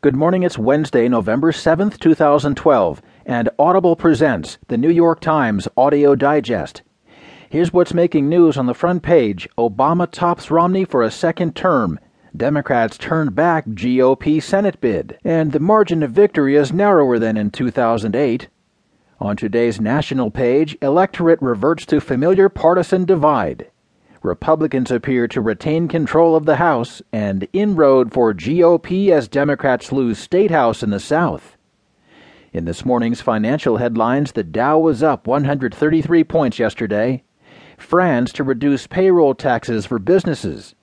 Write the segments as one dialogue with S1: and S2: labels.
S1: Good morning, it's Wednesday, November 7th, 2012, and Audible presents the New York Times Audio Digest. Here's what's making news on the front page Obama tops Romney for a second term. Democrats turned back GOP Senate bid, and the margin of victory is narrower than in 2008. On today's national page, electorate reverts to familiar partisan divide. Republicans appear to retain control of the House and inroad for GOP as Democrats lose State House in the South. In this morning's financial headlines, the Dow was up 133 points yesterday. France to reduce payroll taxes for businesses.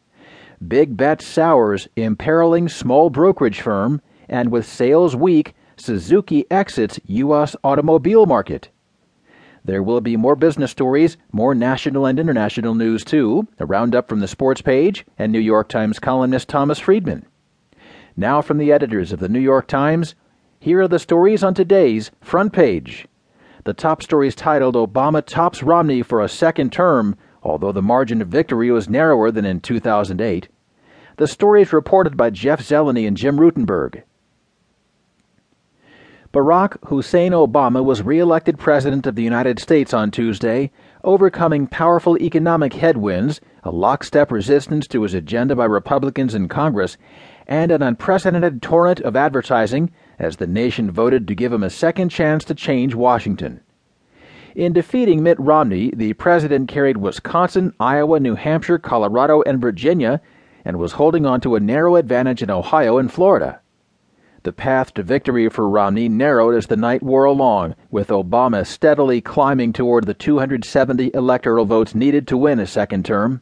S1: Big bet sours, imperiling small brokerage firm, and with sales weak, Suzuki exits U.S. automobile market. There will be more business stories, more national and international news too, a roundup from the sports page, and New York Times columnist Thomas Friedman. Now from the editors of the New York Times, here are the stories on today's front page. The top story is titled Obama tops Romney for a second term, although the margin of victory was narrower than in 2008. The story is reported by Jeff Zeleny and Jim Rutenberg. Barack Hussein Obama was re-elected President of the United States on Tuesday, overcoming powerful economic headwinds, a lockstep resistance to his agenda by Republicans in Congress, and an unprecedented torrent of advertising as the nation voted to give him a second chance to change Washington. In defeating Mitt Romney, the president carried Wisconsin, Iowa, New Hampshire, Colorado, and Virginia, and was holding on to a narrow advantage in Ohio and Florida. The path to victory for Romney narrowed as the night wore along, with Obama steadily climbing toward the 270 electoral votes needed to win a second term.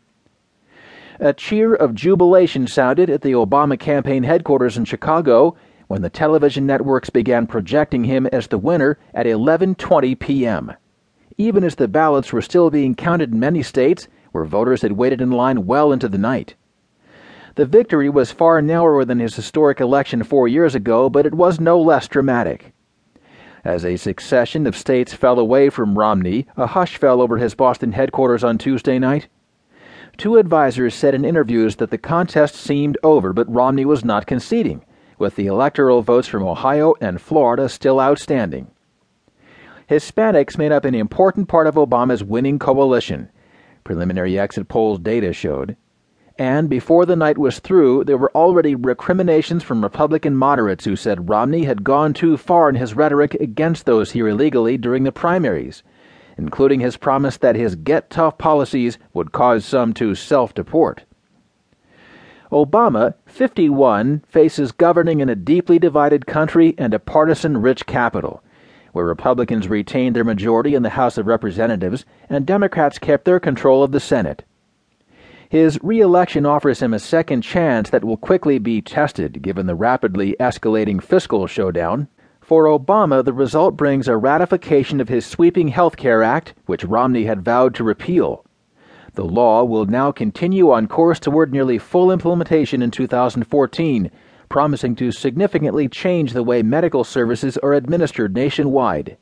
S1: A cheer of jubilation sounded at the Obama campaign headquarters in Chicago when the television networks began projecting him as the winner at 11:20 p.m. Even as the ballots were still being counted in many states where voters had waited in line well into the night. The victory was far narrower than his historic election four years ago, but it was no less dramatic. As a succession of states fell away from Romney, a hush fell over his Boston headquarters on Tuesday night. Two advisers said in interviews that the contest seemed over, but Romney was not conceding, with the electoral votes from Ohio and Florida still outstanding. Hispanics made up an important part of Obama's winning coalition, preliminary exit polls data showed and before the night was through, there were already recriminations from Republican moderates who said Romney had gone too far in his rhetoric against those here illegally during the primaries, including his promise that his get tough policies would cause some to self deport. Obama, 51, faces governing in a deeply divided country and a partisan rich capital, where Republicans retained their majority in the House of Representatives and Democrats kept their control of the Senate. His re-election offers him a second chance that will quickly be tested given the rapidly escalating fiscal showdown. For Obama, the result brings a ratification of his sweeping Health Care Act, which Romney had vowed to repeal. The law will now continue on course toward nearly full implementation in 2014, promising to significantly change the way medical services are administered nationwide.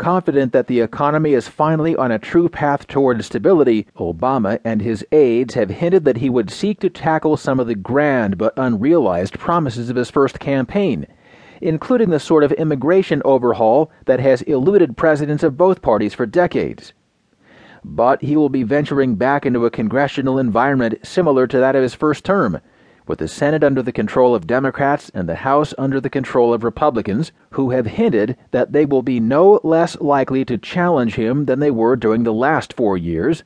S1: Confident that the economy is finally on a true path toward stability, Obama and his aides have hinted that he would seek to tackle some of the grand but unrealized promises of his first campaign, including the sort of immigration overhaul that has eluded presidents of both parties for decades. But he will be venturing back into a congressional environment similar to that of his first term with the Senate under the control of Democrats and the House under the control of Republicans, who have hinted that they will be no less likely to challenge him than they were during the last four years.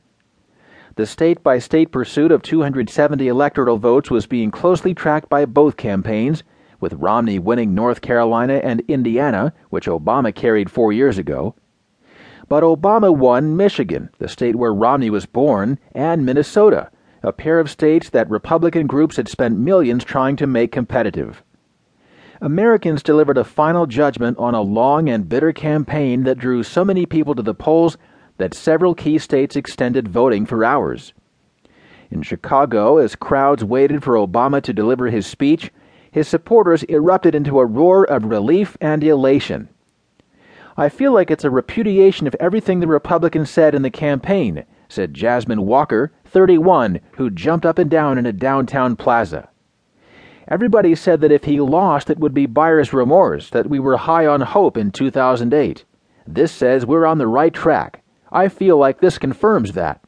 S1: The state by state pursuit of 270 electoral votes was being closely tracked by both campaigns, with Romney winning North Carolina and Indiana, which Obama carried four years ago. But Obama won Michigan, the state where Romney was born, and Minnesota, a pair of states that Republican groups had spent millions trying to make competitive. Americans delivered a final judgment on a long and bitter campaign that drew so many people to the polls that several key states extended voting for hours. In Chicago, as crowds waited for Obama to deliver his speech, his supporters erupted into a roar of relief and elation. I feel like it's a repudiation of everything the Republicans said in the campaign, said Jasmine Walker, 31, who jumped up and down in a downtown plaza. Everybody said that if he lost, it would be buyer's remorse, that we were high on hope in 2008. This says we're on the right track. I feel like this confirms that.